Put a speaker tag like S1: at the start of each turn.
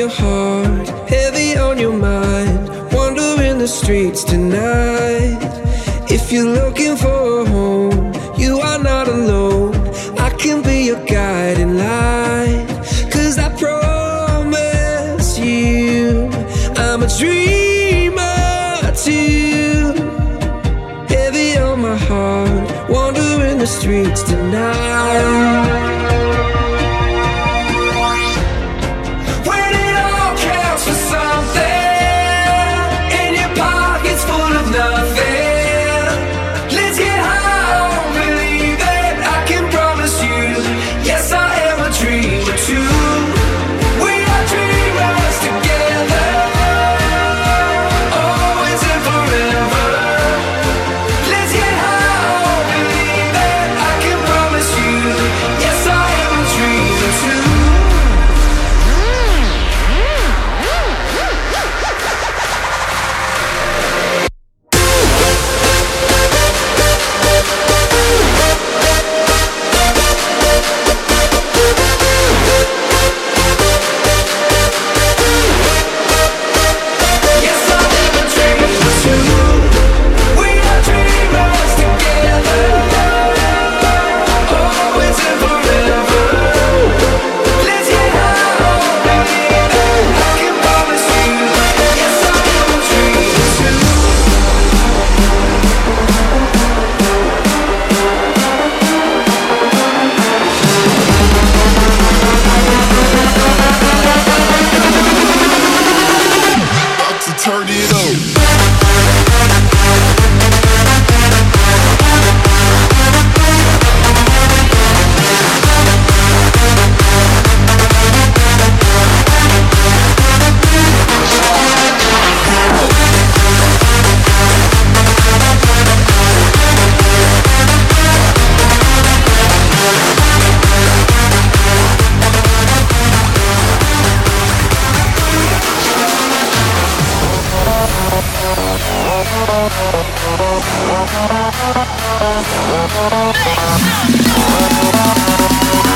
S1: your heart, heavy on your mind. Wandering the streets tonight. If you're looking for a home, you are not alone. I can be your guiding light. Cause I promise you, I'm a dreamer too. Heavy on my heart, wandering the streets tonight.
S2: Thank